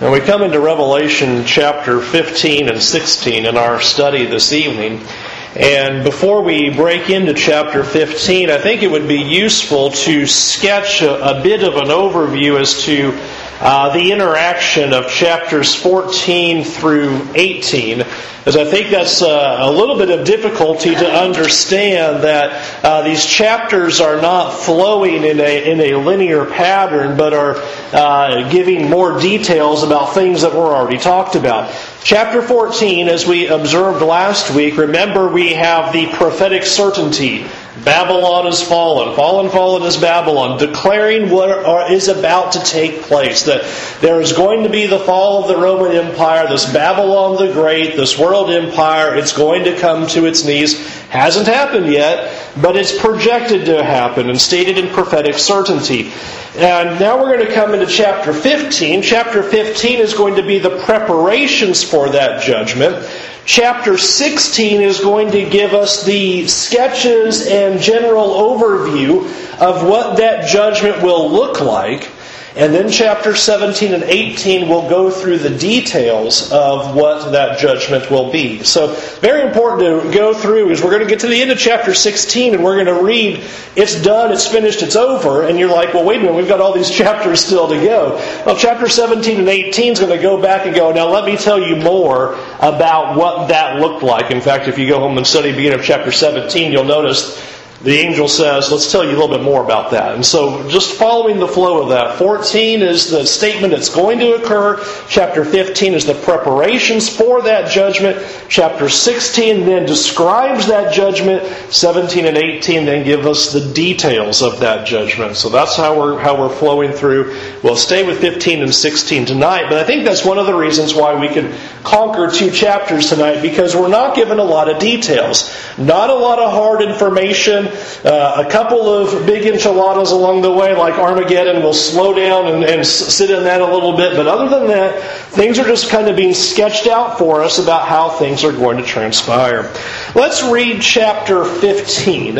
And we come into Revelation chapter 15 and 16 in our study this evening. And before we break into chapter 15, I think it would be useful to sketch a, a bit of an overview as to uh, the interaction of chapters 14 through 18, as I think that's uh, a little bit of difficulty to understand that uh, these chapters are not flowing in a, in a linear pattern, but are uh, giving more details about things that were already talked about. Chapter 14, as we observed last week, remember we have the prophetic certainty Babylon is fallen. Fallen, fallen is Babylon. Declaring what is about to take place. That there is going to be the fall of the Roman Empire, this Babylon the Great, this world empire. It's going to come to its knees. Hasn't happened yet, but it's projected to happen and stated in prophetic certainty. And now we're going to come into chapter 15. Chapter 15 is going to be the preparations for that judgment. Chapter 16 is going to give us the sketches and general overview of what that judgment will look like. And then chapter 17 and 18 will go through the details of what that judgment will be. So, very important to go through is we're going to get to the end of chapter 16 and we're going to read, it's done, it's finished, it's over. And you're like, well, wait a minute, we've got all these chapters still to go. Well, chapter 17 and 18 is going to go back and go, now let me tell you more about what that looked like. In fact, if you go home and study the beginning of chapter 17, you'll notice the angel says, let's tell you a little bit more about that. And so, just following the flow of that, 14 is the statement that's going to occur. Chapter 15 is the preparations for that judgment. Chapter 16 then describes that judgment. 17 and 18 then give us the details of that judgment. So that's how we're, how we're flowing through. We'll stay with 15 and 16 tonight, but I think that's one of the reasons why we can conquer two chapters tonight because we're not given a lot of details. Not a lot of hard information uh, a couple of big enchiladas along the way, like Armageddon, will slow down and, and sit in that a little bit. But other than that, things are just kind of being sketched out for us about how things are going to transpire. Let's read chapter 15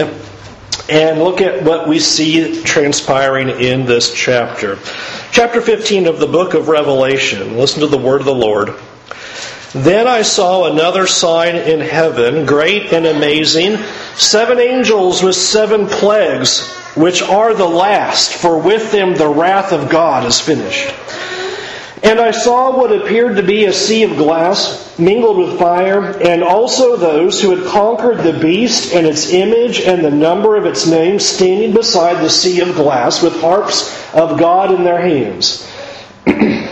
and look at what we see transpiring in this chapter. Chapter 15 of the book of Revelation. Listen to the word of the Lord. Then I saw another sign in heaven, great and amazing, seven angels with seven plagues, which are the last, for with them the wrath of God is finished. And I saw what appeared to be a sea of glass mingled with fire, and also those who had conquered the beast and its image and the number of its name standing beside the sea of glass with harps of God in their hands.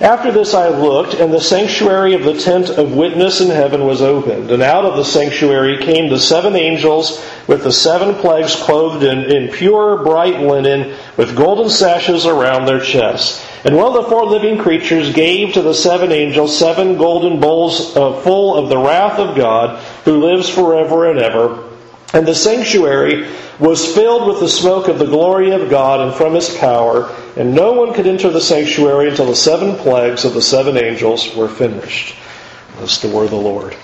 After this I looked, and the sanctuary of the tent of witness in heaven was opened. And out of the sanctuary came the seven angels with the seven plagues clothed in, in pure, bright linen, with golden sashes around their chests. And one of the four living creatures gave to the seven angels seven golden bowls uh, full of the wrath of God, who lives forever and ever. And the sanctuary was filled with the smoke of the glory of God and from his power, and no one could enter the sanctuary until the seven plagues of the seven angels were finished. That's the word of the Lord.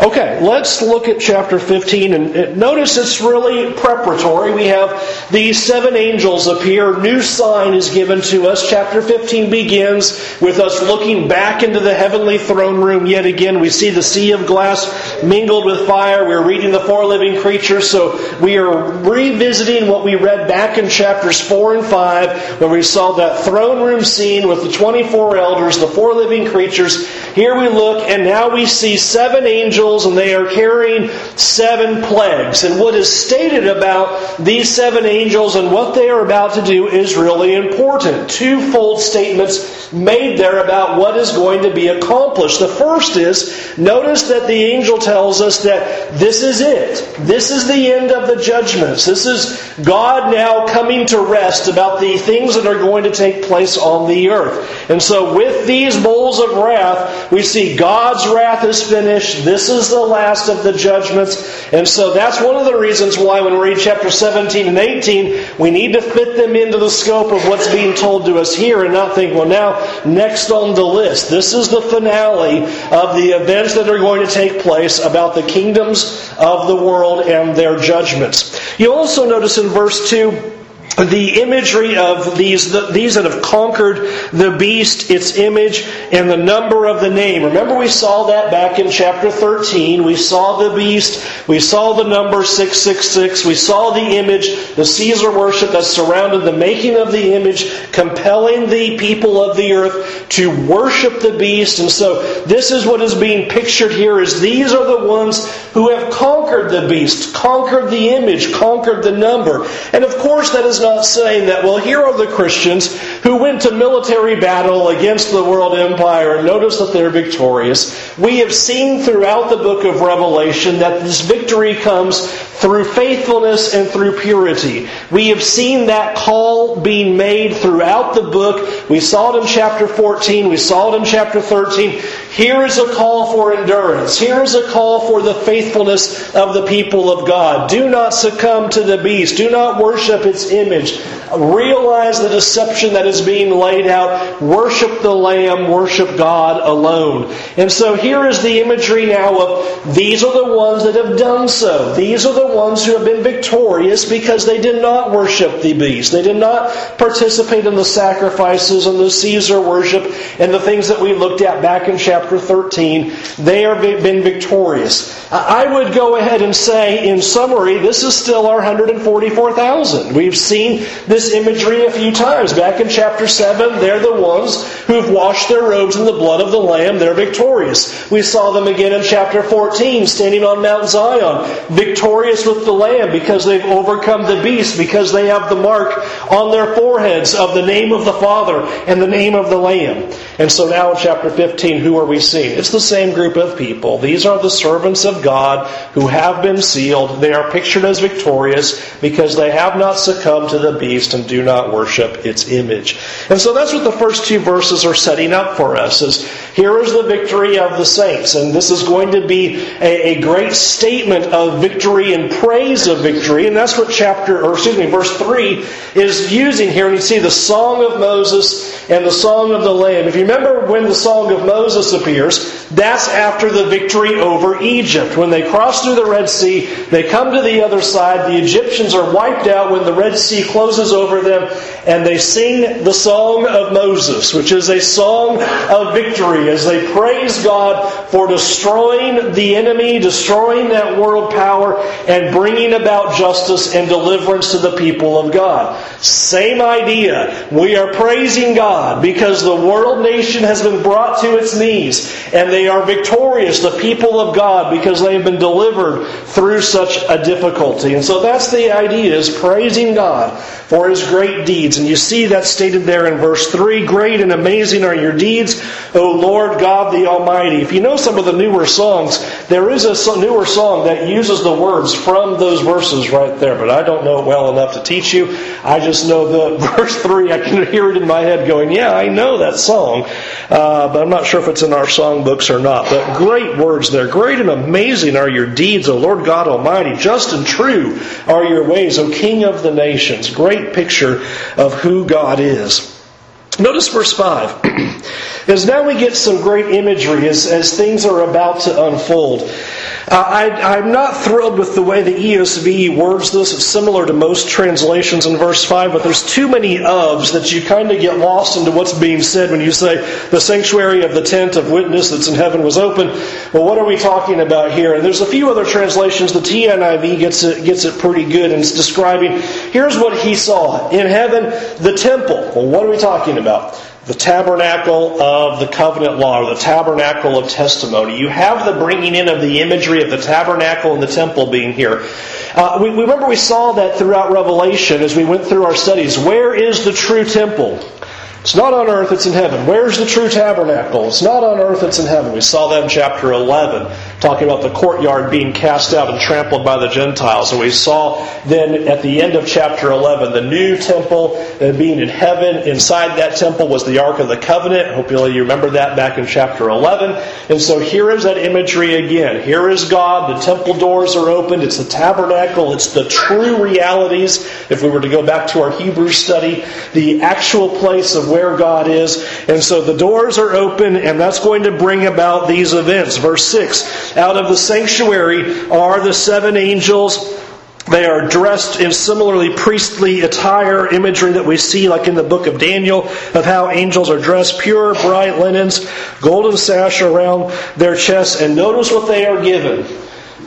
Okay, let's look at chapter 15 and notice it's really preparatory. We have these seven angels appear. New sign is given to us. Chapter 15 begins with us looking back into the heavenly throne room yet again. We see the sea of glass mingled with fire. We're reading the four living creatures. So we are revisiting what we read back in chapters 4 and 5 when we saw that throne room scene with the 24 elders, the four living creatures. Here we look and now we see seven angels and they are carrying seven plagues. And what is stated about these seven angels and what they are about to do is really important. Twofold statements made there about what is going to be accomplished. The first is notice that the angel tells us that this is it. This is the end of the judgments. This is God now coming to rest about the things that are going to take place on the earth. And so with these bowls of wrath, we see God's wrath is finished. This is the last of the judgments. And so that's one of the reasons why when we read chapter 17 and 18, we need to fit them into the scope of what's being told to us here and not think, well, now, next on the list. This is the finale of the events that are going to take place about the kingdoms of the world and their judgments. You also notice in verse 2, the imagery of these, the, these that have conquered the beast, its image, and the number of the name. Remember, we saw that back in chapter 13. We saw the beast, we saw the number 666, we saw the image, the Caesar worship that surrounded the making of the image, compelling the people of the earth to worship the beast. And so, this is what is being pictured here: is these are the ones who have conquered the beast, conquered the image, conquered the number. And of course, that is not saying that, well, here are the Christians who went to military battle against the world empire and notice that they're victorious. We have seen throughout the book of Revelation that this victory comes through faithfulness and through purity. We have seen that call being made throughout the book. We saw it in chapter 14. We saw it in chapter 13. Here is a call for endurance. Here is a call for the faithfulness of the people of God. Do not succumb to the beast. Do not worship its image. Realize the deception that is being laid out. Worship the Lamb. Worship God alone. And so here is the imagery now of these are the ones that have done so. These are the ones who have been victorious because they did not worship the beast. They did not participate in the sacrifices and the Caesar worship and the things that we looked at back in chapter 13. They have been victorious. I would go ahead and say, in summary, this is still our 144,000. We've seen this imagery a few times. Back in chapter 7, they're the ones who've washed their robes in the blood of the Lamb. They're victorious. We saw them again in chapter 14, standing on Mount Zion, victorious with the Lamb because they've overcome the beast, because they have the mark on their foreheads of the name of the Father and the name of the Lamb. And so now in chapter 15, who are we seeing? It's the same group of people. These are the servants of God who have been sealed. They are pictured as victorious because they have not succumbed to the beast and do not worship its image. And so that's what the first two verses are setting up for us is here is the victory of the saints. And this is going to be a, a great statement of victory and praise of victory. And that's what chapter, or excuse me, verse 3 is using here. And you see the song of Moses and the song of the Lamb. If you remember when the Song of Moses appears, that's after the victory over Egypt. When they cross through the Red Sea, they come to the other side, the Egyptians are wiped out when the Red Sea closes over them, and they sing the Song of Moses, which is a song of victory as they praise God for destroying the enemy, destroying that world power, and bringing about justice and deliverance to the people of God. Same idea. We are praising God because the world nation has been brought to its knees, and they are victorious, the people of God, because they have been delivered through such a difficulty. And so that's the idea, is praising God for his great deeds. And you see that stated there in verse 3 Great and amazing are your deeds, O Lord God the Almighty. If you know some of the newer songs, there is a newer song that uses the words from those verses right there, but I don't know it well enough to teach you. I just know the verse 3, I can hear it in my head going, Yeah, I know that song. Uh, but I'm not sure if it's in our songbooks or not. But great words there. Great and amazing are your deeds, O Lord God Almighty. Just and true are your ways, O King of the nations. Great picture of who God is. Notice verse 5. as now we get some great imagery as, as things are about to unfold. Uh, I, am not thrilled with the way the ESV words this. It's similar to most translations in verse 5, but there's too many ofs that you kind of get lost into what's being said when you say the sanctuary of the tent of witness that's in heaven was open. Well, what are we talking about here? And there's a few other translations. The TNIV gets it, gets it pretty good and it's describing here's what he saw. In heaven, the temple. Well, what are we talking about? The tabernacle of the covenant law, or the tabernacle of testimony. You have the bringing in of the imagery of the tabernacle and the temple being here. Uh, we, remember we saw that throughout Revelation as we went through our studies. Where is the true temple? It's not on earth, it's in heaven. Where's the true tabernacle? It's not on earth, it's in heaven. We saw that in chapter 11. Talking about the courtyard being cast out and trampled by the Gentiles. And we saw then at the end of chapter 11 the new temple uh, being in heaven. Inside that temple was the Ark of the Covenant. Hopefully you remember that back in chapter 11. And so here is that imagery again. Here is God. The temple doors are opened. It's the tabernacle. It's the true realities. If we were to go back to our Hebrew study, the actual place of where God is. And so the doors are open, and that's going to bring about these events. Verse 6 out of the sanctuary are the seven angels. They are dressed in similarly priestly attire, imagery that we see like in the book of Daniel of how angels are dressed, pure, bright linens, golden sash around their chests, and notice what they are given.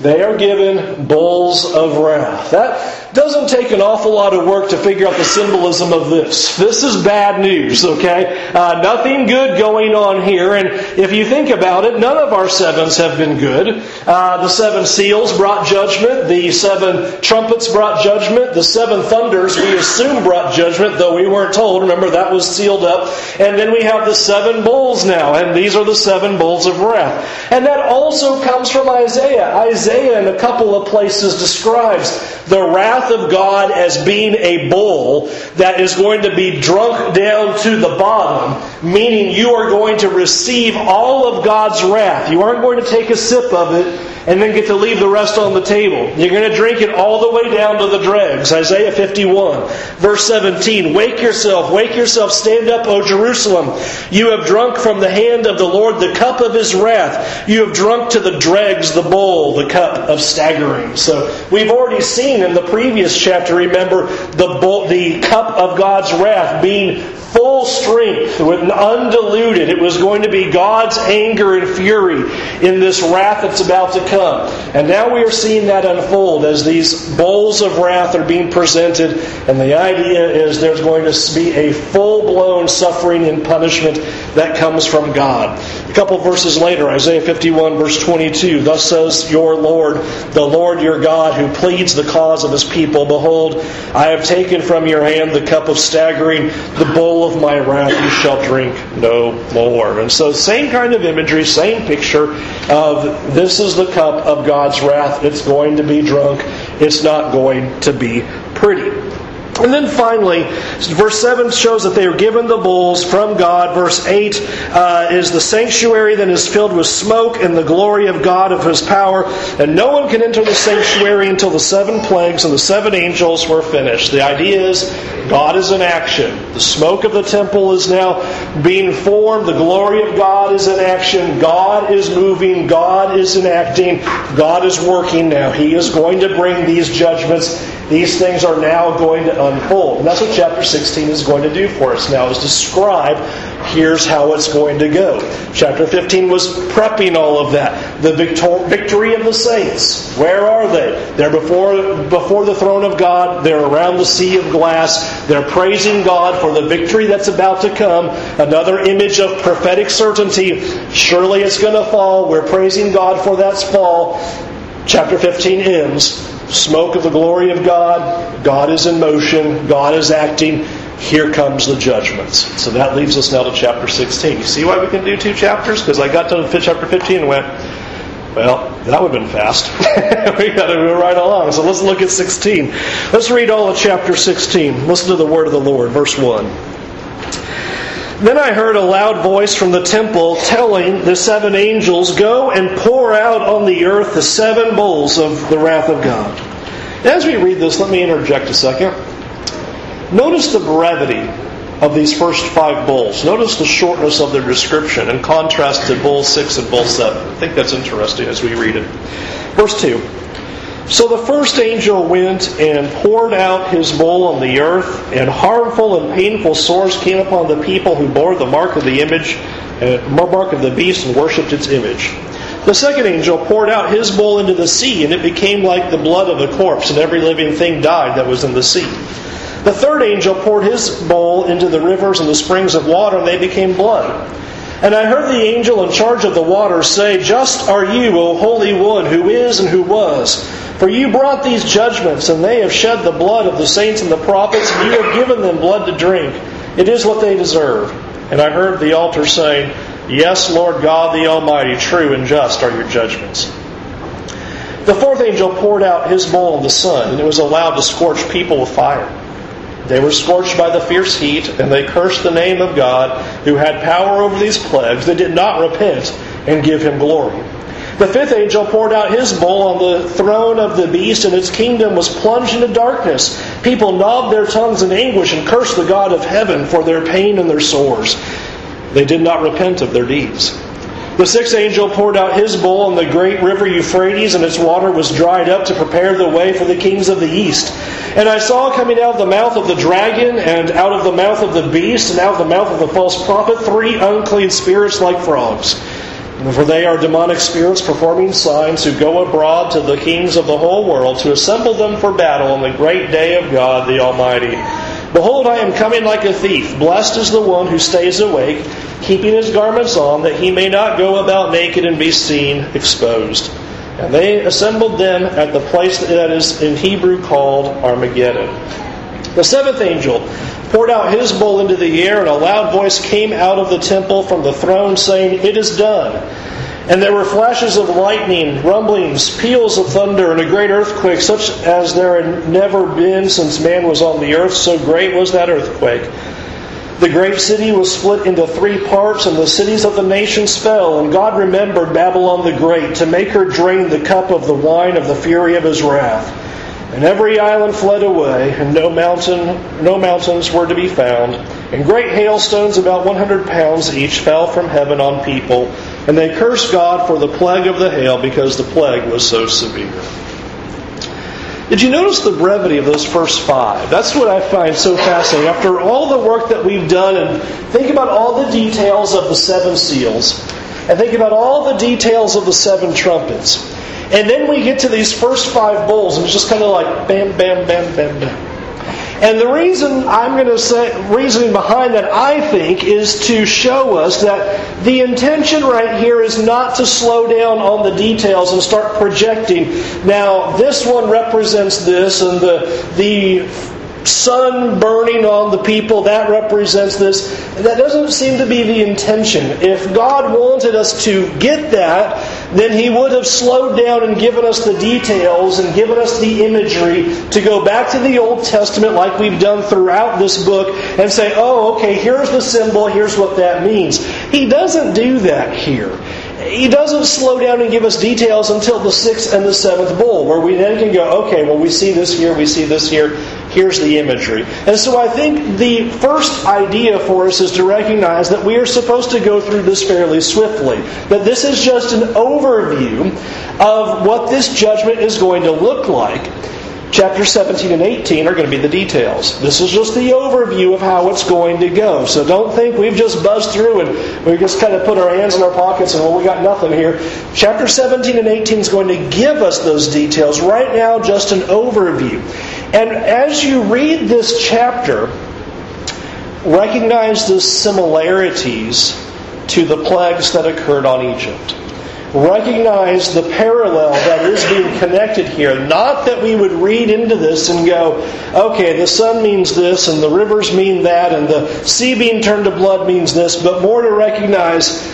They are given bowls of wrath. That doesn't take an awful lot of work to figure out the symbolism of this. This is bad news, okay? Uh, nothing good going on here. And if you think about it, none of our sevens have been good. Uh, the seven seals brought judgment. The seven trumpets brought judgment. The seven thunders, we assume, brought judgment, though we weren't told. Remember, that was sealed up. And then we have the seven bowls now. And these are the seven bowls of wrath. And that also comes from Isaiah. Isaiah, in a couple of places, describes the wrath of God as being a bowl that is going to be drunk down to the bottom, meaning you are going to receive all of God's wrath. You aren't going to take a sip of it and then get to leave the rest on the table. You're going to drink it all the way down to the dregs. Isaiah 51, verse 17. Wake yourself, wake yourself, stand up, O Jerusalem. You have drunk from the hand of the Lord the cup of his wrath. You have drunk to the dregs the bowl, the cup of staggering. So we've already seen in the previous chapter, remember, the, the cup of God's wrath being full strength, with undiluted. It was going to be God's anger and fury in this wrath that's about to come. And now we are seeing that unfold as these bowls of wrath are being presented, and the idea is there's going to be a full blown suffering and punishment that comes from God. A couple verses later, Isaiah 51, verse 22, Thus says your Lord, the Lord your God, who pleads the cause of his people, Behold, I have taken from your hand the cup of staggering, the bowl of my wrath you shall drink no more. And so, same kind of imagery, same picture of this is the cup of God's wrath. It's going to be drunk, it's not going to be. And then finally, verse 7 shows that they are given the bulls from God. Verse 8 uh, is the sanctuary that is filled with smoke and the glory of God of his power. And no one can enter the sanctuary until the seven plagues and the seven angels were finished. The idea is God is in action. The smoke of the temple is now being formed. The glory of God is in action. God is moving. God is enacting. God is working now. He is going to bring these judgments these things are now going to unfold. And that's what chapter 16 is going to do for us now, is describe here's how it's going to go. Chapter 15 was prepping all of that. The victor- victory of the saints. Where are they? They're before, before the throne of God. They're around the sea of glass. They're praising God for the victory that's about to come. Another image of prophetic certainty. Surely it's going to fall. We're praising God for that fall. Chapter 15 ends smoke of the glory of God. God is in motion. God is acting. Here comes the judgments. So that leads us now to chapter 16. You see why we can do two chapters? Because I got to chapter 15 and went, well, that would have been fast. we got to go right along. So let's look at 16. Let's read all of chapter 16. Listen to the word of the Lord, verse 1. Then I heard a loud voice from the temple telling the seven angels, Go and pour out on the earth the seven bowls of the wrath of God. As we read this, let me interject a second. Notice the brevity of these first five bowls. Notice the shortness of their description in contrast to bowl 6 and bowl 7. I think that's interesting as we read it. Verse 2. So the first angel went and poured out his bowl on the earth, and harmful and painful sores came upon the people who bore the mark of the image, uh, mark of the beast, and worshipped its image. The second angel poured out his bowl into the sea, and it became like the blood of a corpse, and every living thing died that was in the sea. The third angel poured his bowl into the rivers and the springs of water, and they became blood. And I heard the angel in charge of the waters say, Just are you, O Holy One, who is and who was. For you brought these judgments, and they have shed the blood of the saints and the prophets, and you have given them blood to drink. It is what they deserve. And I heard the altar saying, Yes, Lord God the Almighty, true and just are your judgments. The fourth angel poured out his bowl on the sun, and it was allowed to scorch people with fire. They were scorched by the fierce heat, and they cursed the name of God, who had power over these plagues. They did not repent and give him glory. The fifth angel poured out his bowl on the throne of the beast, and its kingdom was plunged into darkness. People gnawed their tongues in anguish and cursed the God of heaven for their pain and their sores. They did not repent of their deeds. The sixth angel poured out his bowl on the great river Euphrates, and its water was dried up to prepare the way for the kings of the east. And I saw coming out of the mouth of the dragon, and out of the mouth of the beast, and out of the mouth of the false prophet, three unclean spirits like frogs. For they are demonic spirits performing signs who go abroad to the kings of the whole world to assemble them for battle on the great day of God the Almighty. Behold, I am coming like a thief. Blessed is the one who stays awake, keeping his garments on, that he may not go about naked and be seen exposed. And they assembled them at the place that is in Hebrew called Armageddon. The seventh angel poured out his bowl into the air, and a loud voice came out of the temple from the throne, saying, It is done. And there were flashes of lightning, rumblings, peals of thunder, and a great earthquake, such as there had never been since man was on the earth. So great was that earthquake. The great city was split into three parts, and the cities of the nations fell. And God remembered Babylon the Great to make her drain the cup of the wine of the fury of his wrath. And every island fled away, and no mountain, no mountains were to be found. And great hailstones, about 100 pounds each, fell from heaven on people and they cursed God for the plague of the hail because the plague was so severe. Did you notice the brevity of those first five? That's what I find so fascinating. After all the work that we've done, and think about all the details of the seven seals, and think about all the details of the seven trumpets, and then we get to these first five bowls, and it's just kind of like bam, bam, bam, bam, bam. And the reason I'm going to say, reasoning behind that, I think, is to show us that the intention right here is not to slow down on the details and start projecting. Now, this one represents this, and the the sun burning on the people, that represents this. That doesn't seem to be the intention. If God wanted us to get that, then He would have slowed down and given us the details and given us the imagery to go back to the Old Testament like we've done throughout this book and say, oh, okay, here's the symbol, here's what that means. He doesn't do that here he doesn't slow down and give us details until the sixth and the seventh bowl, where we then can go, okay, well, we see this here, we see this here, here's the imagery. And so I think the first idea for us is to recognize that we are supposed to go through this fairly swiftly. That this is just an overview of what this judgment is going to look like. Chapter 17 and 18 are going to be the details. This is just the overview of how it's going to go. So don't think we've just buzzed through and we just kind of put our hands in our pockets and well, we got nothing here. Chapter 17 and 18 is going to give us those details. Right now, just an overview. And as you read this chapter, recognize the similarities to the plagues that occurred on Egypt recognize the parallel that is being connected here. Not that we would read into this and go, okay, the sun means this, and the rivers mean that, and the sea being turned to blood means this, but more to recognize,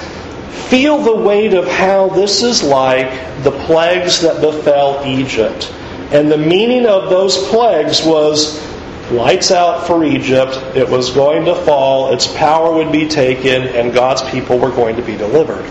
feel the weight of how this is like the plagues that befell Egypt. And the meaning of those plagues was lights out for Egypt. It was going to fall, its power would be taken, and God's people were going to be delivered.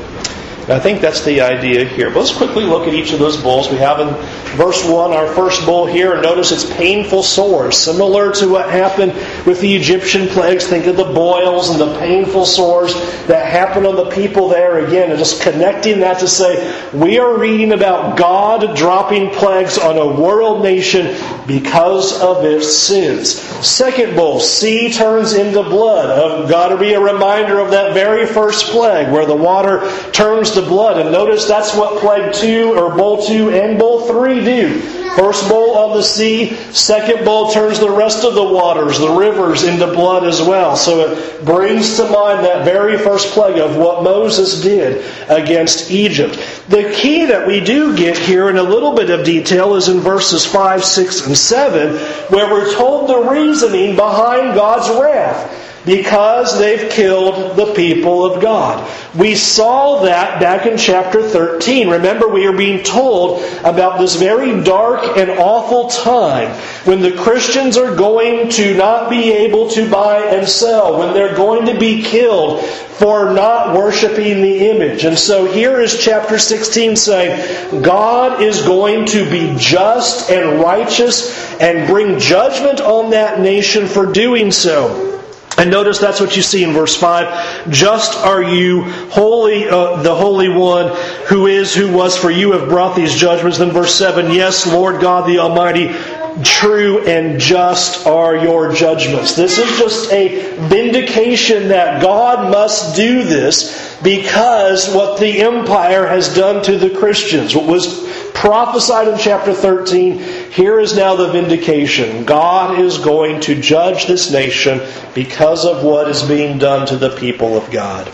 I think that's the idea here. But let's quickly look at each of those bowls. We have in verse 1 our first bowl here, and notice it's painful sores, similar to what happened with the Egyptian plagues. Think of the boils and the painful sores that happened on the people there again, and just connecting that to say, we are reading about God dropping plagues on a world nation because of its sins. Second bowl, sea turns into blood. Oh, got to be a reminder of that very first plague where the water turns blood. And notice that's what plague 2 or bowl 2 and bowl 3 do. First bowl of the sea, second bowl turns the rest of the waters, the rivers, into blood as well. So it brings to mind that very first plague of what Moses did against Egypt. The key that we do get here in a little bit of detail is in verses 5, 6, and 7, where we're told the reasoning behind God's wrath. Because they've killed the people of God. We saw that back in chapter 13. Remember, we are being told about this very dark and awful time when the Christians are going to not be able to buy and sell, when they're going to be killed for not worshiping the image. And so here is chapter 16 saying, God is going to be just and righteous and bring judgment on that nation for doing so. And notice that's what you see in verse 5. Just are you, holy, uh, the Holy One, who is, who was, for you have brought these judgments. Then verse 7, Yes, Lord God the Almighty, true and just are your judgments. This is just a vindication that God must do this because what the empire has done to the Christians. What was prophesied in chapter 13, here is now the vindication. God is going to judge this nation because of what is being done to the people of God.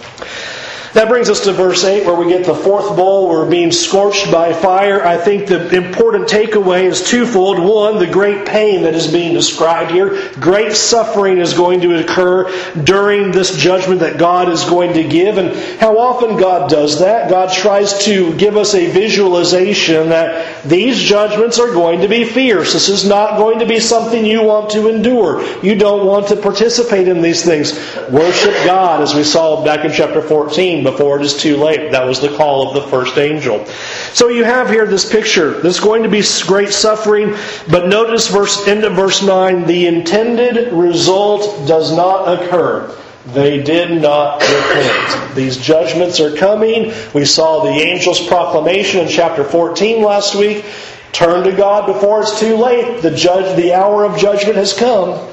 That brings us to verse 8 where we get the fourth bowl. We're being scorched by fire. I think the important takeaway is twofold. One, the great pain that is being described here. Great suffering is going to occur during this judgment that God is going to give. And how often God does that? God tries to give us a visualization that these judgments are going to be fierce. This is not going to be something you want to endure. You don't want to participate in these things. Worship God, as we saw back in chapter 14 before it is too late. That was the call of the first angel. So you have here this picture. There's going to be great suffering, but notice verse end of verse 9, the intended result does not occur. They did not repent. These judgments are coming. We saw the angel's proclamation in chapter 14 last week. Turn to God before it's too late. The judge, the hour of judgment has come.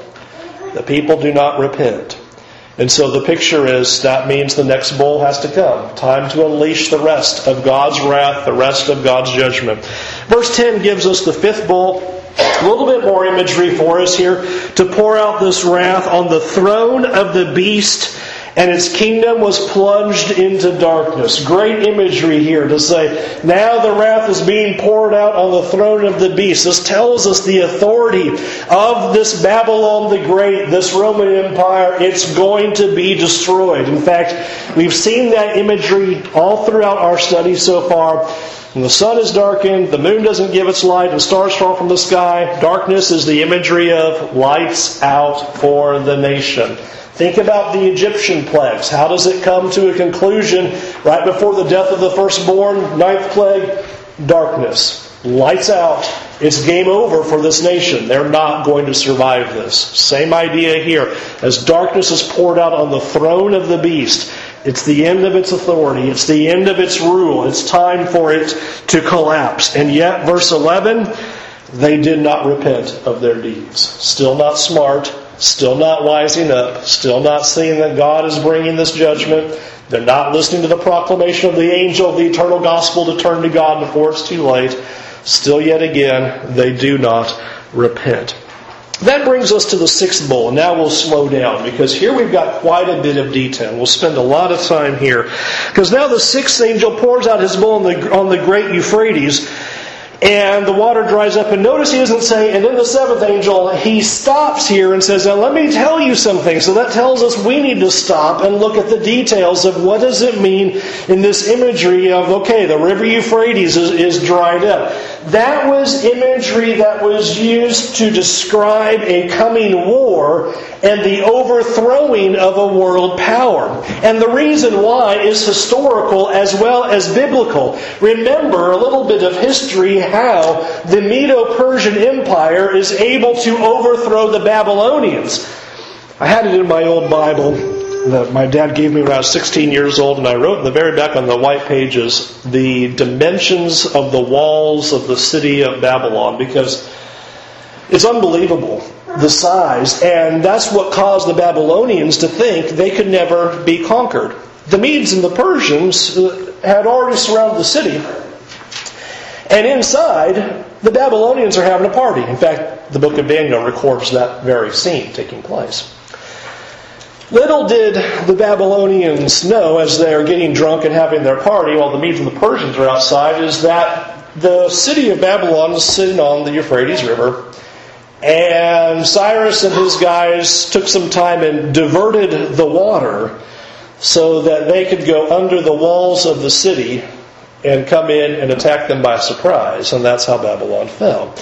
The people do not repent. And so the picture is that means the next bowl has to come. Time to unleash the rest of God's wrath, the rest of God's judgment. Verse 10 gives us the fifth bowl. A little bit more imagery for us here to pour out this wrath on the throne of the beast and its kingdom was plunged into darkness. Great imagery here to say, now the wrath is being poured out on the throne of the beast. This tells us the authority of this Babylon the Great, this Roman Empire. It's going to be destroyed. In fact, we've seen that imagery all throughout our study so far. When the sun is darkened, the moon doesn't give its light, and stars fall from the sky. Darkness is the imagery of lights out for the nation. Think about the Egyptian plagues. How does it come to a conclusion right before the death of the firstborn? Ninth plague, darkness. Lights out. It's game over for this nation. They're not going to survive this. Same idea here. As darkness is poured out on the throne of the beast, it's the end of its authority. It's the end of its rule. It's time for it to collapse. And yet, verse 11, they did not repent of their deeds. Still not smart, still not wising up, still not seeing that God is bringing this judgment. They're not listening to the proclamation of the angel of the eternal gospel to turn to God before it's too late. Still, yet again, they do not repent. That brings us to the sixth bowl, and now we'll slow down because here we've got quite a bit of detail. We'll spend a lot of time here because now the sixth angel pours out his bowl on the, on the great Euphrates, and the water dries up. And notice he doesn't say, and then the seventh angel, he stops here and says, now let me tell you something. So that tells us we need to stop and look at the details of what does it mean in this imagery of, okay, the river Euphrates is, is dried up. That was imagery that was used to describe a coming war and the overthrowing of a world power. And the reason why is historical as well as biblical. Remember a little bit of history how the Medo Persian Empire is able to overthrow the Babylonians. I had it in my old Bible that my dad gave me when I was 16 years old, and I wrote in the very back on the white pages the dimensions of the walls of the city of Babylon because it's unbelievable the size, and that's what caused the Babylonians to think they could never be conquered. The Medes and the Persians uh, had already surrounded the city, and inside, the Babylonians are having a party. In fact, the book of Daniel records that very scene taking place. Little did the Babylonians know as they're getting drunk and having their party while the Medes and the Persians are outside is that the city of Babylon is sitting on the Euphrates River And Cyrus and his guys took some time and diverted the water so that they could go under the walls of the city and come in and attack them by surprise. And that's how Babylon fell.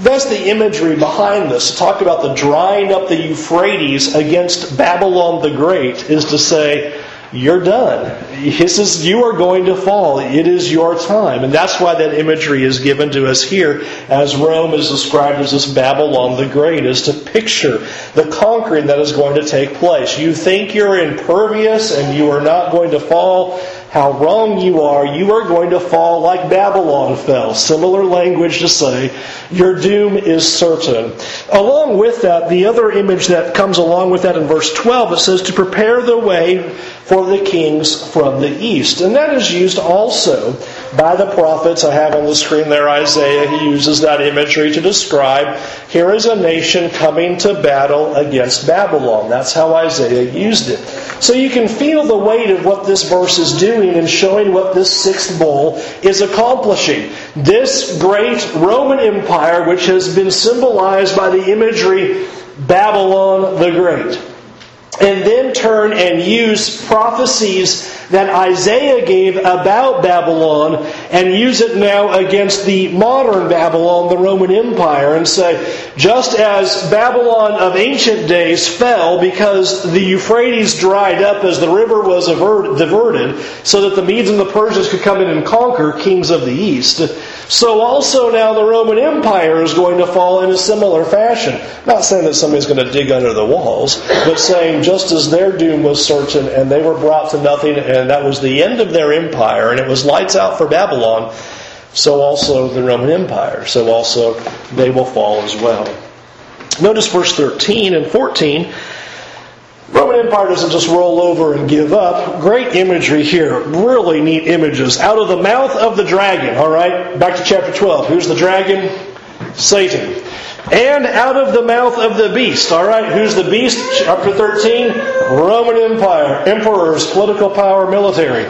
That's the imagery behind this. To talk about the drying up the Euphrates against Babylon the Great is to say, you're done. This is, you are going to fall. It is your time. And that's why that imagery is given to us here as Rome is described as this Babylon the Great, is to picture the conquering that is going to take place. You think you're impervious and you are not going to fall how wrong you are, you are going to fall like Babylon fell. Similar language to say, your doom is certain. Along with that, the other image that comes along with that in verse 12, it says, to prepare the way for the kings from the east. And that is used also by the prophets. I have on the screen there Isaiah. He uses that imagery to describe here is a nation coming to battle against Babylon. That's how Isaiah used it. So you can feel the weight of what this verse is doing and showing what this sixth bowl is accomplishing. This great Roman Empire, which has been symbolized by the imagery Babylon the Great and then turn and use prophecies that Isaiah gave about Babylon and use it now against the modern Babylon, the Roman Empire, and say, just as Babylon of ancient days fell because the Euphrates dried up as the river was diverted, so that the Medes and the Persians could come in and conquer kings of the east, so also now the Roman Empire is going to fall in a similar fashion. Not saying that somebody's going to dig under the walls, but saying just as their doom was certain and they were brought to nothing and that was the end of their empire and it was lights out for Babylon, so also the Roman Empire. So also they will fall as well. Notice verse 13 and 14 Roman Empire doesn't just roll over and give up. Great imagery here. Really neat images. Out of the mouth of the dragon, all right? Back to chapter 12. Who's the dragon? Satan. And out of the mouth of the beast, all right? Who's the beast? Chapter 13. Roman Empire. Emperors, political power, military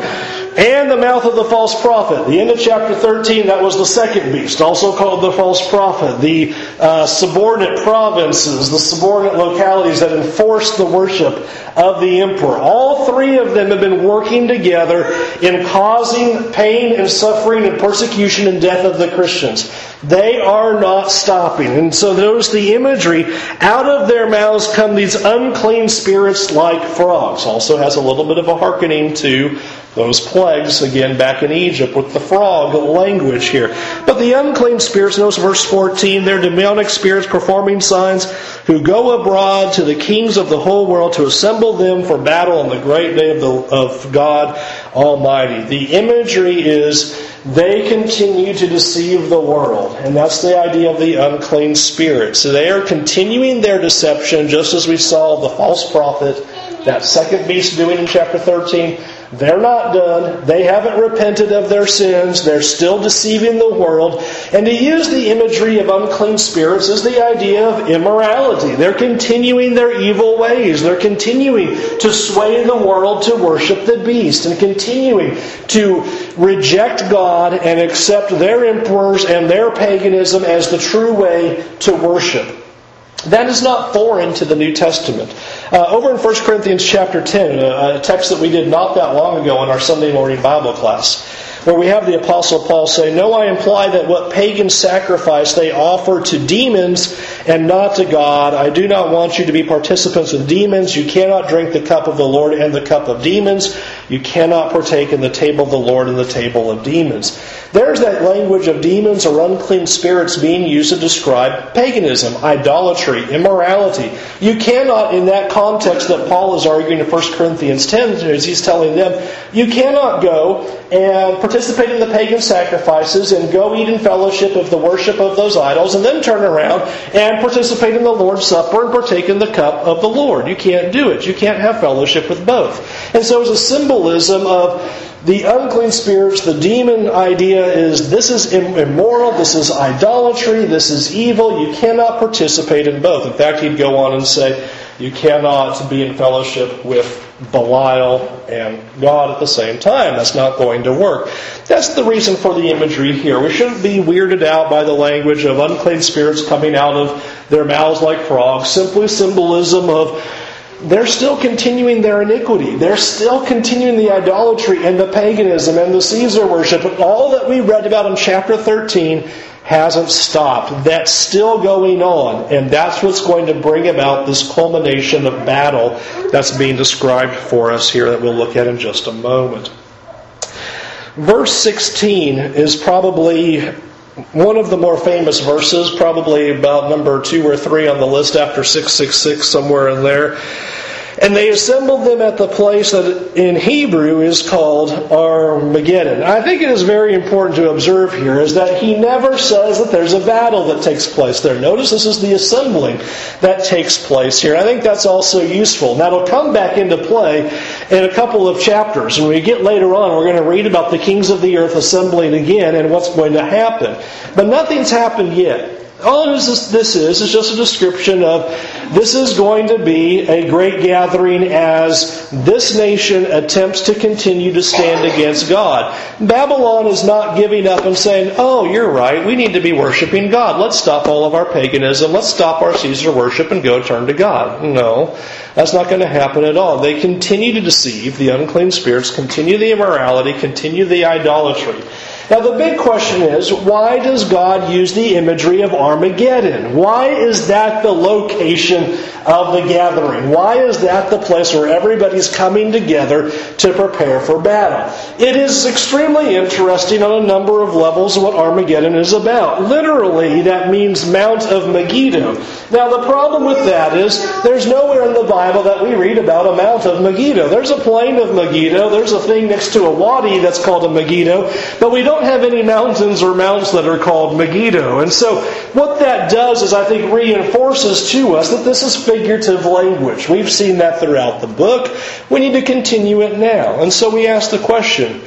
and the mouth of the false prophet. The end of chapter 13, that was the second beast, also called the false prophet. The uh, subordinate provinces, the subordinate localities that enforced the worship of the emperor. All three of them have been working together in causing pain and suffering and persecution and death of the Christians. They are not stopping. And so notice the imagery. Out of their mouths come these unclean spirits like frogs. Also has a little bit of a hearkening to those plagues, again, back in Egypt with the frog language here. But the unclean spirits, notice verse 14, they're demonic spirits performing signs who go abroad to the kings of the whole world to assemble them for battle on the great day of, the, of God Almighty. The imagery is they continue to deceive the world. And that's the idea of the unclean spirit. So they are continuing their deception, just as we saw the false prophet, that second beast doing in chapter 13 they're not done. They haven't repented of their sins. They're still deceiving the world. And to use the imagery of unclean spirits is the idea of immorality. They're continuing their evil ways. They're continuing to sway the world to worship the beast and continuing to reject God and accept their emperors and their paganism as the true way to worship. That is not foreign to the New Testament. Uh, over in 1 Corinthians chapter 10, a, a text that we did not that long ago in our Sunday morning Bible class, where we have the Apostle Paul say, No, I imply that what pagans sacrifice they offer to demons and not to God. I do not want you to be participants with demons. You cannot drink the cup of the Lord and the cup of demons. You cannot partake in the table of the Lord and the table of demons. There's that language of demons or unclean spirits being used to describe paganism, idolatry, immorality. You cannot, in that context that Paul is arguing in 1 Corinthians 10, as he's telling them, you cannot go and participate in the pagan sacrifices and go eat in fellowship of the worship of those idols and then turn around and participate in the Lord's Supper and partake in the cup of the Lord. You can't do it. You can't have fellowship with both. And so, as a symbolism of the unclean spirits, the demon idea is this is immoral, this is idolatry, this is evil, you cannot participate in both. In fact, he'd go on and say, You cannot be in fellowship with Belial and God at the same time. That's not going to work. That's the reason for the imagery here. We shouldn't be weirded out by the language of unclean spirits coming out of their mouths like frogs. Simply symbolism of they're still continuing their iniquity. They're still continuing the idolatry and the paganism and the Caesar worship. All that we read about in chapter 13 hasn't stopped. That's still going on. And that's what's going to bring about this culmination of battle that's being described for us here that we'll look at in just a moment. Verse 16 is probably one of the more famous verses, probably about number two or three on the list after 666, somewhere in there. And they assembled them at the place that in Hebrew is called Armageddon. I think it is very important to observe here is that he never says that there's a battle that takes place there. Notice this is the assembling that takes place here. I think that's also useful. Now it'll come back into play in a couple of chapters. When we get later on, we're going to read about the kings of the earth assembling again and what's going to happen. But nothing's happened yet. All this is is just a description of this is going to be a great gathering as this nation attempts to continue to stand against God. Babylon is not giving up and saying, Oh, you're right, we need to be worshiping God. Let's stop all of our paganism. Let's stop our Caesar worship and go turn to God. No, that's not going to happen at all. They continue to deceive the unclean spirits, continue the immorality, continue the idolatry. Now, the big question is why does God use the imagery of Armageddon? Why is that the location of the gathering? Why is that the place where everybody's coming together to prepare for battle? It is extremely interesting on a number of levels what Armageddon is about. Literally, that means Mount of Megiddo. Now, the problem with that is there's nowhere in the Bible that we read about a Mount of Megiddo. There's a plain of Megiddo, there's a thing next to a wadi that's called a Megiddo, but we don't don't have any mountains or mounts that are called Megiddo. And so what that does is I think reinforces to us that this is figurative language. We've seen that throughout the book. We need to continue it now. And so we ask the question,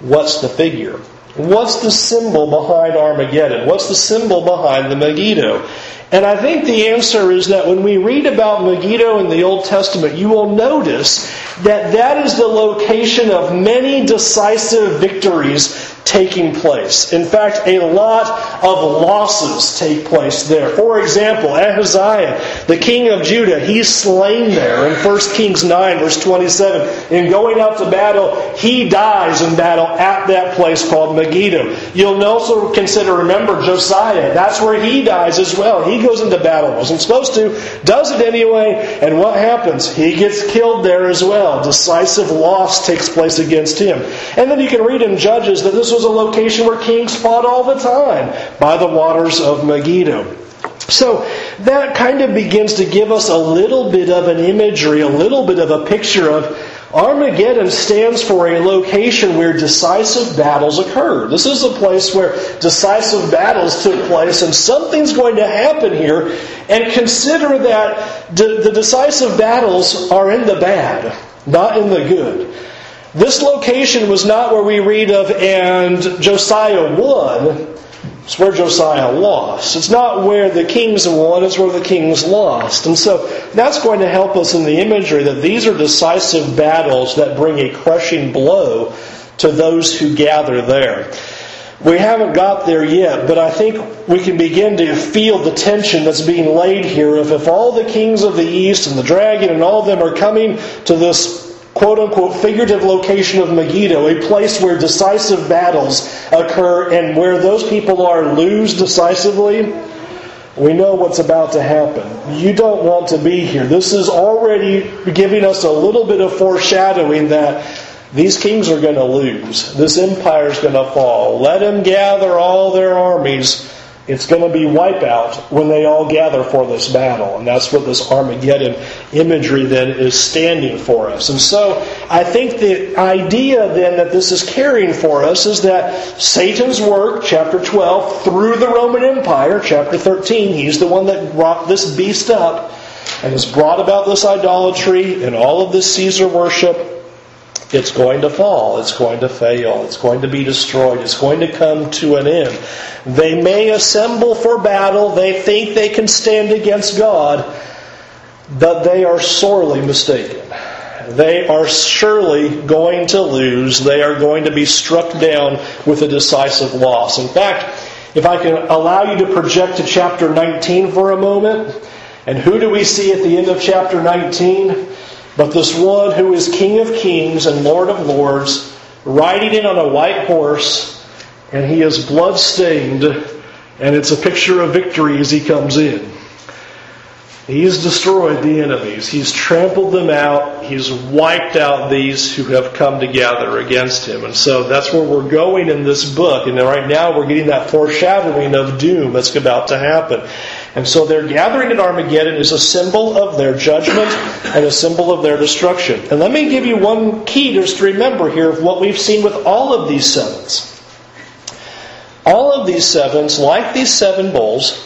what's the figure? What's the symbol behind Armageddon? What's the symbol behind the Megiddo? And I think the answer is that when we read about Megiddo in the Old Testament, you will notice that that is the location of many decisive victories taking place. In fact, a lot of losses take place there. For example, Ahaziah, the king of Judah, he's slain there in 1 Kings 9, verse 27. In going out to battle, he dies in battle at that place called Megiddo. You'll also consider, remember, Josiah. That's where he dies as well. He goes into battle. Wasn't supposed to, does it anyway, and what happens? He gets killed there as well. Decisive loss takes place against him. And then you can read in Judges that this was a location where kings fought all the time by the waters of Megiddo. So that kind of begins to give us a little bit of an imagery, a little bit of a picture of Armageddon stands for a location where decisive battles occur. This is a place where decisive battles took place, and something's going to happen here. And consider that the decisive battles are in the bad, not in the good. This location was not where we read of, and Josiah won. It's where Josiah lost. It's not where the kings won, it's where the kings lost. And so that's going to help us in the imagery that these are decisive battles that bring a crushing blow to those who gather there. We haven't got there yet, but I think we can begin to feel the tension that's being laid here of if all the kings of the east and the dragon and all of them are coming to this quote unquote figurative location of Megiddo, a place where decisive battles occur and where those people are lose decisively, we know what's about to happen. You don't want to be here. This is already giving us a little bit of foreshadowing that these kings are going to lose. This empire is going to fall. Let them gather all their armies it's going to be wipeout when they all gather for this battle. And that's what this Armageddon imagery then is standing for us. And so I think the idea then that this is carrying for us is that Satan's work, chapter 12, through the Roman Empire, chapter 13, he's the one that brought this beast up and has brought about this idolatry and all of this Caesar worship it's going to fall. It's going to fail. It's going to be destroyed. It's going to come to an end. They may assemble for battle. They think they can stand against God. but they are sorely mistaken. They are surely going to lose. They are going to be struck down with a decisive loss. In fact, if I can allow you to project to chapter 19 for a moment, and who do we see at the end of chapter 19? But this one who is King of kings and Lord of lords, riding in on a white horse, and he is blood stained, and it's a picture of victory as he comes in. He's destroyed the enemies. He's trampled them out. He's wiped out these who have come together against him. And so that's where we're going in this book. And right now we're getting that foreshadowing of doom that's about to happen. And so their gathering at Armageddon is a symbol of their judgment and a symbol of their destruction. And let me give you one key just to remember here of what we've seen with all of these sevens. All of these sevens, like these seven bowls,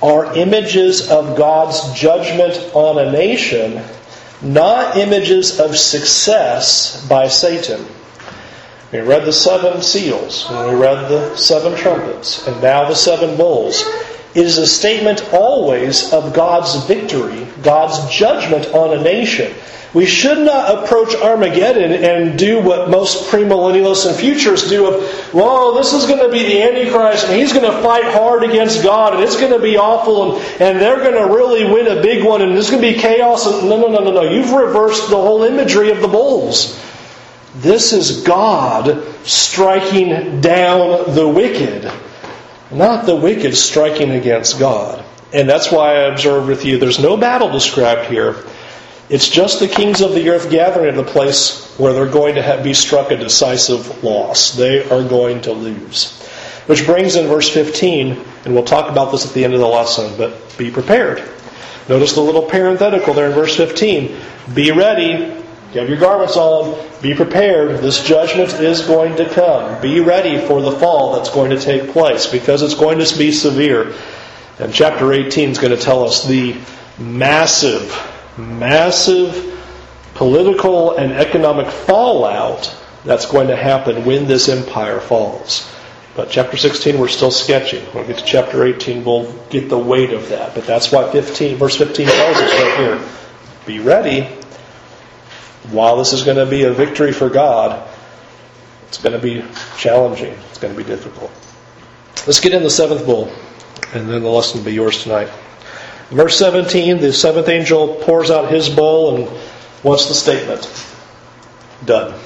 are images of God's judgment on a nation, not images of success by Satan. We read the seven seals, and we read the seven trumpets, and now the seven bowls. It is a statement always of God's victory, God's judgment on a nation. We should not approach Armageddon and do what most premillennialists and futurists do of, well, this is going to be the Antichrist and he's going to fight hard against God and it's going to be awful and, and they're going to really win a big one and there's going to be chaos. And, no, no, no, no, no. You've reversed the whole imagery of the bowls. This is God striking down the wicked, not the wicked striking against God. And that's why I observed with you there's no battle described here. It's just the kings of the earth gathering at a place where they're going to have, be struck a decisive loss. They are going to lose. Which brings in verse 15, and we'll talk about this at the end of the lesson, but be prepared. Notice the little parenthetical there in verse 15. Be ready. Have your garments on. Be prepared. This judgment is going to come. Be ready for the fall that's going to take place because it's going to be severe. And chapter 18 is going to tell us the massive massive political and economic fallout that's going to happen when this empire falls. But chapter 16, we're still sketching. When we get to chapter 18, we'll get the weight of that. But that's why 15, verse 15 tells us right here be ready. While this is going to be a victory for God, it's going to be challenging. It's going to be difficult. Let's get in the seventh bowl, and then the lesson will be yours tonight. Verse 17, the seventh angel pours out his bowl, and what's the statement? Done.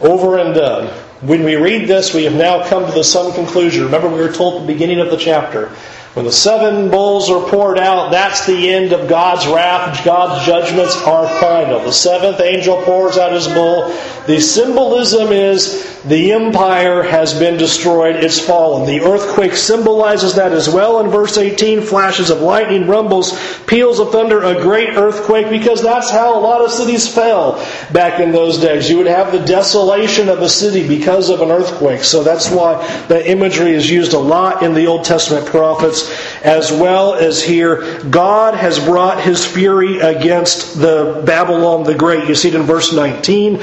Over and done. When we read this, we have now come to the sum conclusion. Remember, we were told at the beginning of the chapter when the seven bowls are poured out, that's the end of God's wrath. God's judgments are final. The seventh angel pours out his bowl. The symbolism is the empire has been destroyed. It's fallen. The earthquake symbolizes that as well in verse 18. Flashes of lightning, rumbles, peals of thunder, a great earthquake, because that's how a lot of cities fell back in those days. You would have the desolation of a city because of an earthquake. So that's why the imagery is used a lot in the Old Testament prophets as well as here. God has brought his fury against the Babylon the Great. You see it in verse 19.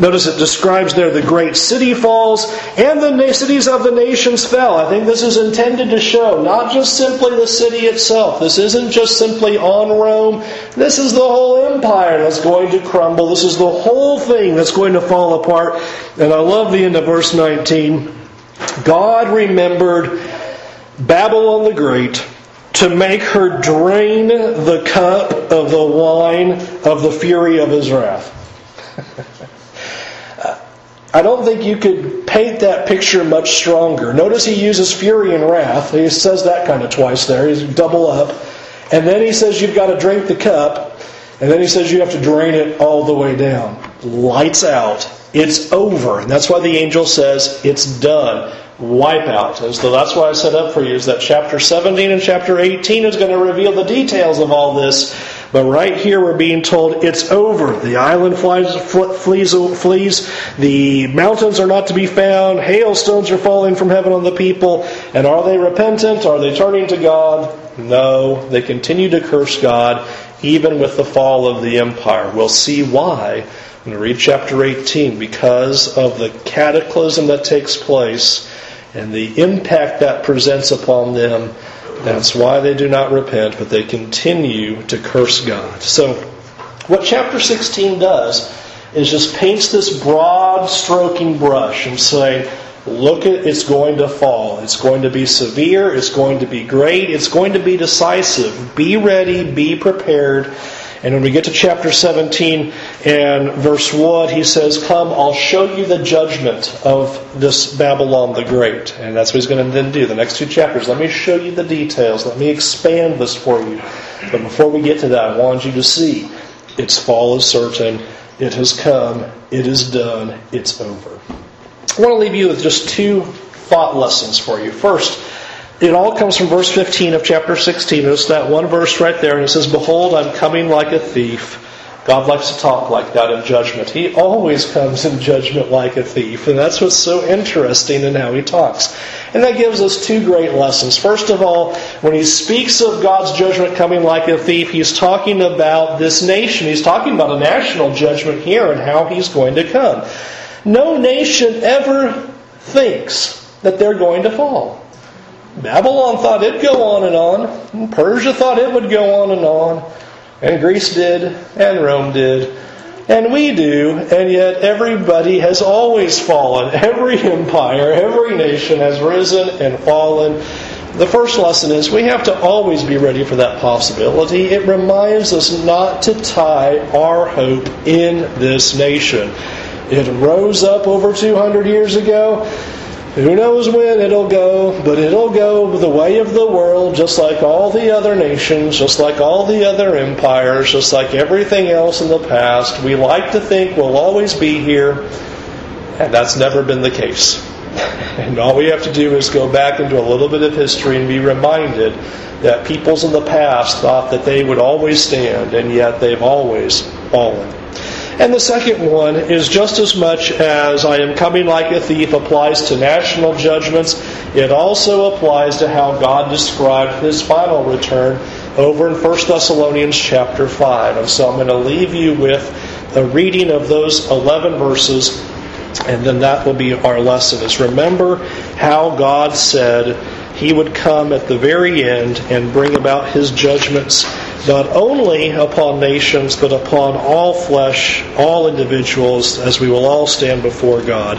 Notice it describes there the great city falls and the cities of the nations fell. I think this is intended to show not just simply the city itself. This isn't just simply on Rome. This is the whole empire that's going to crumble. This is the whole thing that's going to fall apart. And I love the end of verse 19. God remembered Babylon the Great to make her drain the cup of the wine of the fury of his wrath. Uh, I don't think you could paint that picture much stronger. Notice he uses fury and wrath. He says that kind of twice there. He's double up. And then he says you've got to drink the cup. And then he says you have to drain it all the way down. Lights out. It's over. And that's why the angel says it's done wipeout. And so that's why I set up for you is that chapter 17 and chapter 18 is going to reveal the details of all this. But right here we're being told it's over. The island flies, flees, flees. The mountains are not to be found. Hailstones are falling from heaven on the people. And are they repentant? Are they turning to God? No. They continue to curse God even with the fall of the empire. We'll see why when we read chapter 18 because of the cataclysm that takes place and the impact that presents upon them, That's why they do not repent, but they continue to curse God. So, what chapter 16 does is just paints this broad stroking brush and say, look at it's going to fall. It's going to be severe. It's going to be great. It's going to be decisive. Be ready. Be prepared. And when we get to chapter 17 and verse 1, he says, Come, I'll show you the judgment of this Babylon the Great. And that's what he's going to then do. The next two chapters, let me show you the details. Let me expand this for you. But before we get to that, I want you to see its fall is certain. It has come. It is done. It's over. I want to leave you with just two thought lessons for you. First, it all comes from verse 15 of chapter 16. Notice that one verse right there, and it says, Behold, I'm coming like a thief. God likes to talk like that in judgment. He always comes in judgment like a thief, and that's what's so interesting in how he talks. And that gives us two great lessons. First of all, when he speaks of God's judgment coming like a thief, he's talking about this nation. He's talking about a national judgment here and how he's going to come. No nation ever thinks that they're going to fall. Babylon thought it'd go on and on. And Persia thought it would go on and on. And Greece did. And Rome did. And we do. And yet everybody has always fallen. Every empire, every nation has risen and fallen. The first lesson is we have to always be ready for that possibility. It reminds us not to tie our hope in this nation. It rose up over 200 years ago. Who knows when it'll go, but it'll go the way of the world, just like all the other nations, just like all the other empires, just like everything else in the past. We like to think we'll always be here, and that's never been the case. And all we have to do is go back into a little bit of history and be reminded that peoples in the past thought that they would always stand, and yet they've always fallen. And the second one is just as much as I am coming like a thief applies to national judgments, it also applies to how God described his final return over in 1 Thessalonians chapter 5. And so I'm going to leave you with a reading of those 11 verses, and then that will be our lesson. Is remember how God said he would come at the very end and bring about his judgments not only upon nations, but upon all flesh, all individuals, as we will all stand before God.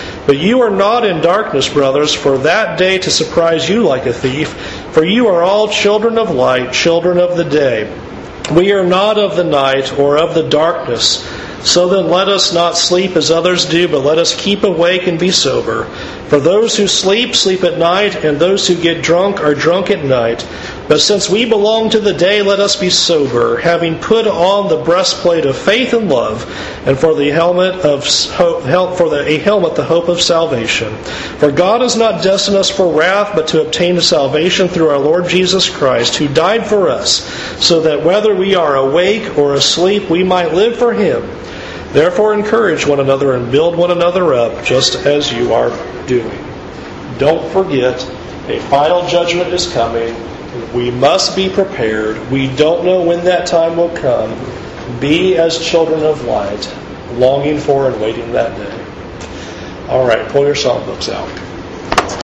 But you are not in darkness, brothers, for that day to surprise you like a thief, for you are all children of light, children of the day. We are not of the night or of the darkness. So then let us not sleep as others do, but let us keep awake and be sober. For those who sleep, sleep at night, and those who get drunk are drunk at night. But since we belong to the day, let us be sober, having put on the breastplate of faith and love, and for the helmet of for the, a helmet the hope of salvation. For God has not destined us for wrath, but to obtain salvation through our Lord Jesus Christ, who died for us, so that whether we are awake or asleep, we might live for Him. Therefore, encourage one another and build one another up, just as you are doing. Don't forget, a final judgment is coming we must be prepared. We don't know when that time will come. Be as children of light, longing for and waiting that day. All right, pull your songbooks out.